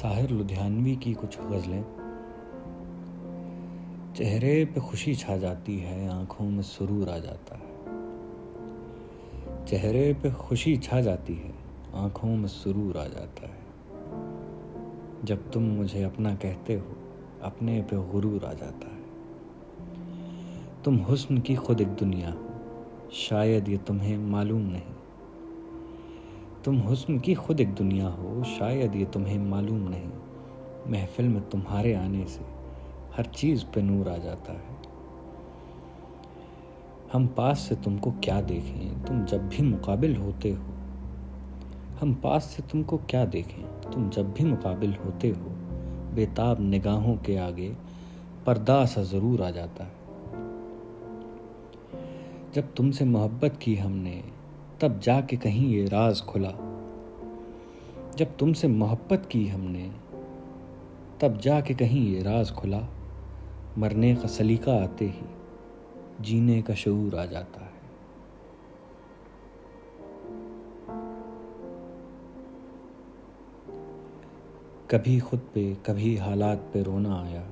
साहिर लुधियानवी की कुछ गज़लें। चेहरे पे खुशी छा जाती है, आँखों में सुरूर आ जाता है। चेहरे पे खुशी छा जाती है, आँखों में सुरूर आ जाता है। जब तुम मुझे अपना कहते हो, अपने पे गुरूर आ जाता है। तुम हुस्न की खुद एक दुनिया हो, शायद ये तुम्हें मालूम नहीं। तुम हुस्न की खुद एक दुनिया हो, शायद ये तुम्हें मालूम नहीं। महफिल में तुम्हारे आने से हर चीज़ पे नूर आ जाता है। हम पास से तुमको क्या देखें? तुम जब भी मुकाबिल होते हो। हम पास से तुमको क्या देखें? तुम जब भी मुकाबिल होते हो, बेताब निगाहों के आगे पर्दा सा ज़रूर आ जाता है। जब तुमसे मोहब्बत की हमने तब जाके कहीं ये राज खुला। जब तुमसे मोहब्बत की हमने, तब जाके कहीं ये राज खुला। मरने का सलीका आते ही जीने का शूर आ जाता है। कभी खुद पे, कभी हालात पे रोना आया।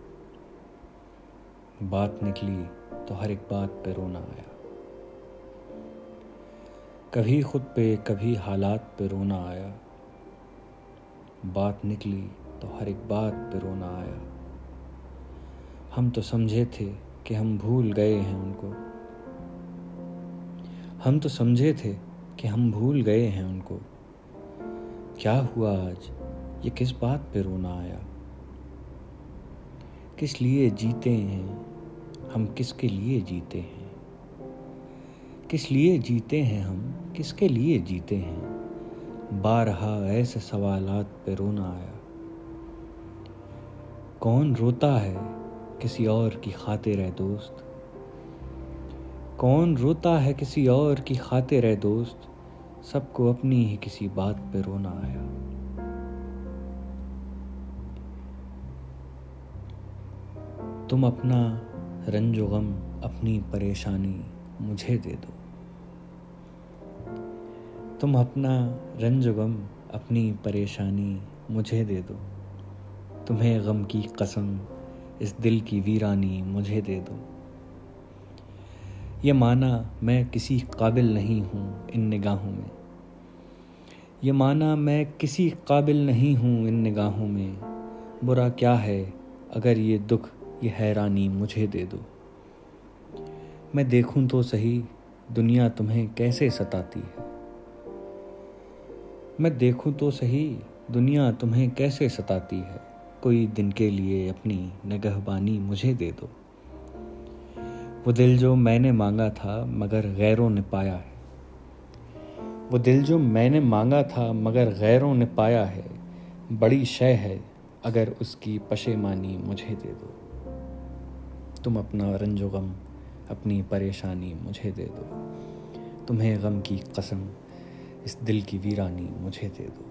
बात निकली तो हर एक बात पे रोना आया। कभी खुद पे, कभी हालात पे रोना आया। बात निकली तो हर एक बात पे रोना आया। हम तो समझे थे कि हम भूल गए हैं उनको। हम तो समझे थे कि हम भूल गए हैं उनको। क्या हुआ आज? ये किस बात पे रोना आया? किस लिए जीते हैं? हम किसके लिए जीते हैं? किस लिए जीते हैं हम? किसके लिए जीते हैं? बारहा ऐसे सवालात पे रोना आया। कौन रोता है किसी और की खातिर है दोस्त? कौन रोता है किसी और की खातिर है दोस्त? सबको अपनी ही किसी बात पे रोना आया। तुम अपना रंजो गम, अपनी परेशानी मुझे दे दो। तुम अपना रंज गम अपनी परेशानी मुझे दे दो। तुम्हें गम की कसम, इस दिल की वीरानी मुझे दे दो। ये माना मैं किसी काबिल नहीं हूँ इन निगाहों में। ये माना मैं किसी काबिल नहीं हूँ इन निगाहों में। बुरा क्या है अगर ये दुख, ये हैरानी मुझे दे दो। मैं देखूँ तो सही दुनिया तुम्हें कैसे सताती है। मैं देखूँ तो सही दुनिया तुम्हें कैसे सताती है। कोई दिन के लिए अपनी नगहबानी मुझे दे दो। वो दिल जो मैंने मांगा था, मगर गैरों ने पाया है। वो दिल जो मैंने मांगा था, मगर गैरों ने पाया है। बड़ी शय है, अगर उसकी पशेमानी मुझे दे दो। तुम अपना रंजो गम अपनी परेशानी मुझे दे दो। तुम्हें गम की कसम, इस दिल की वीरानी मुझे दे दो।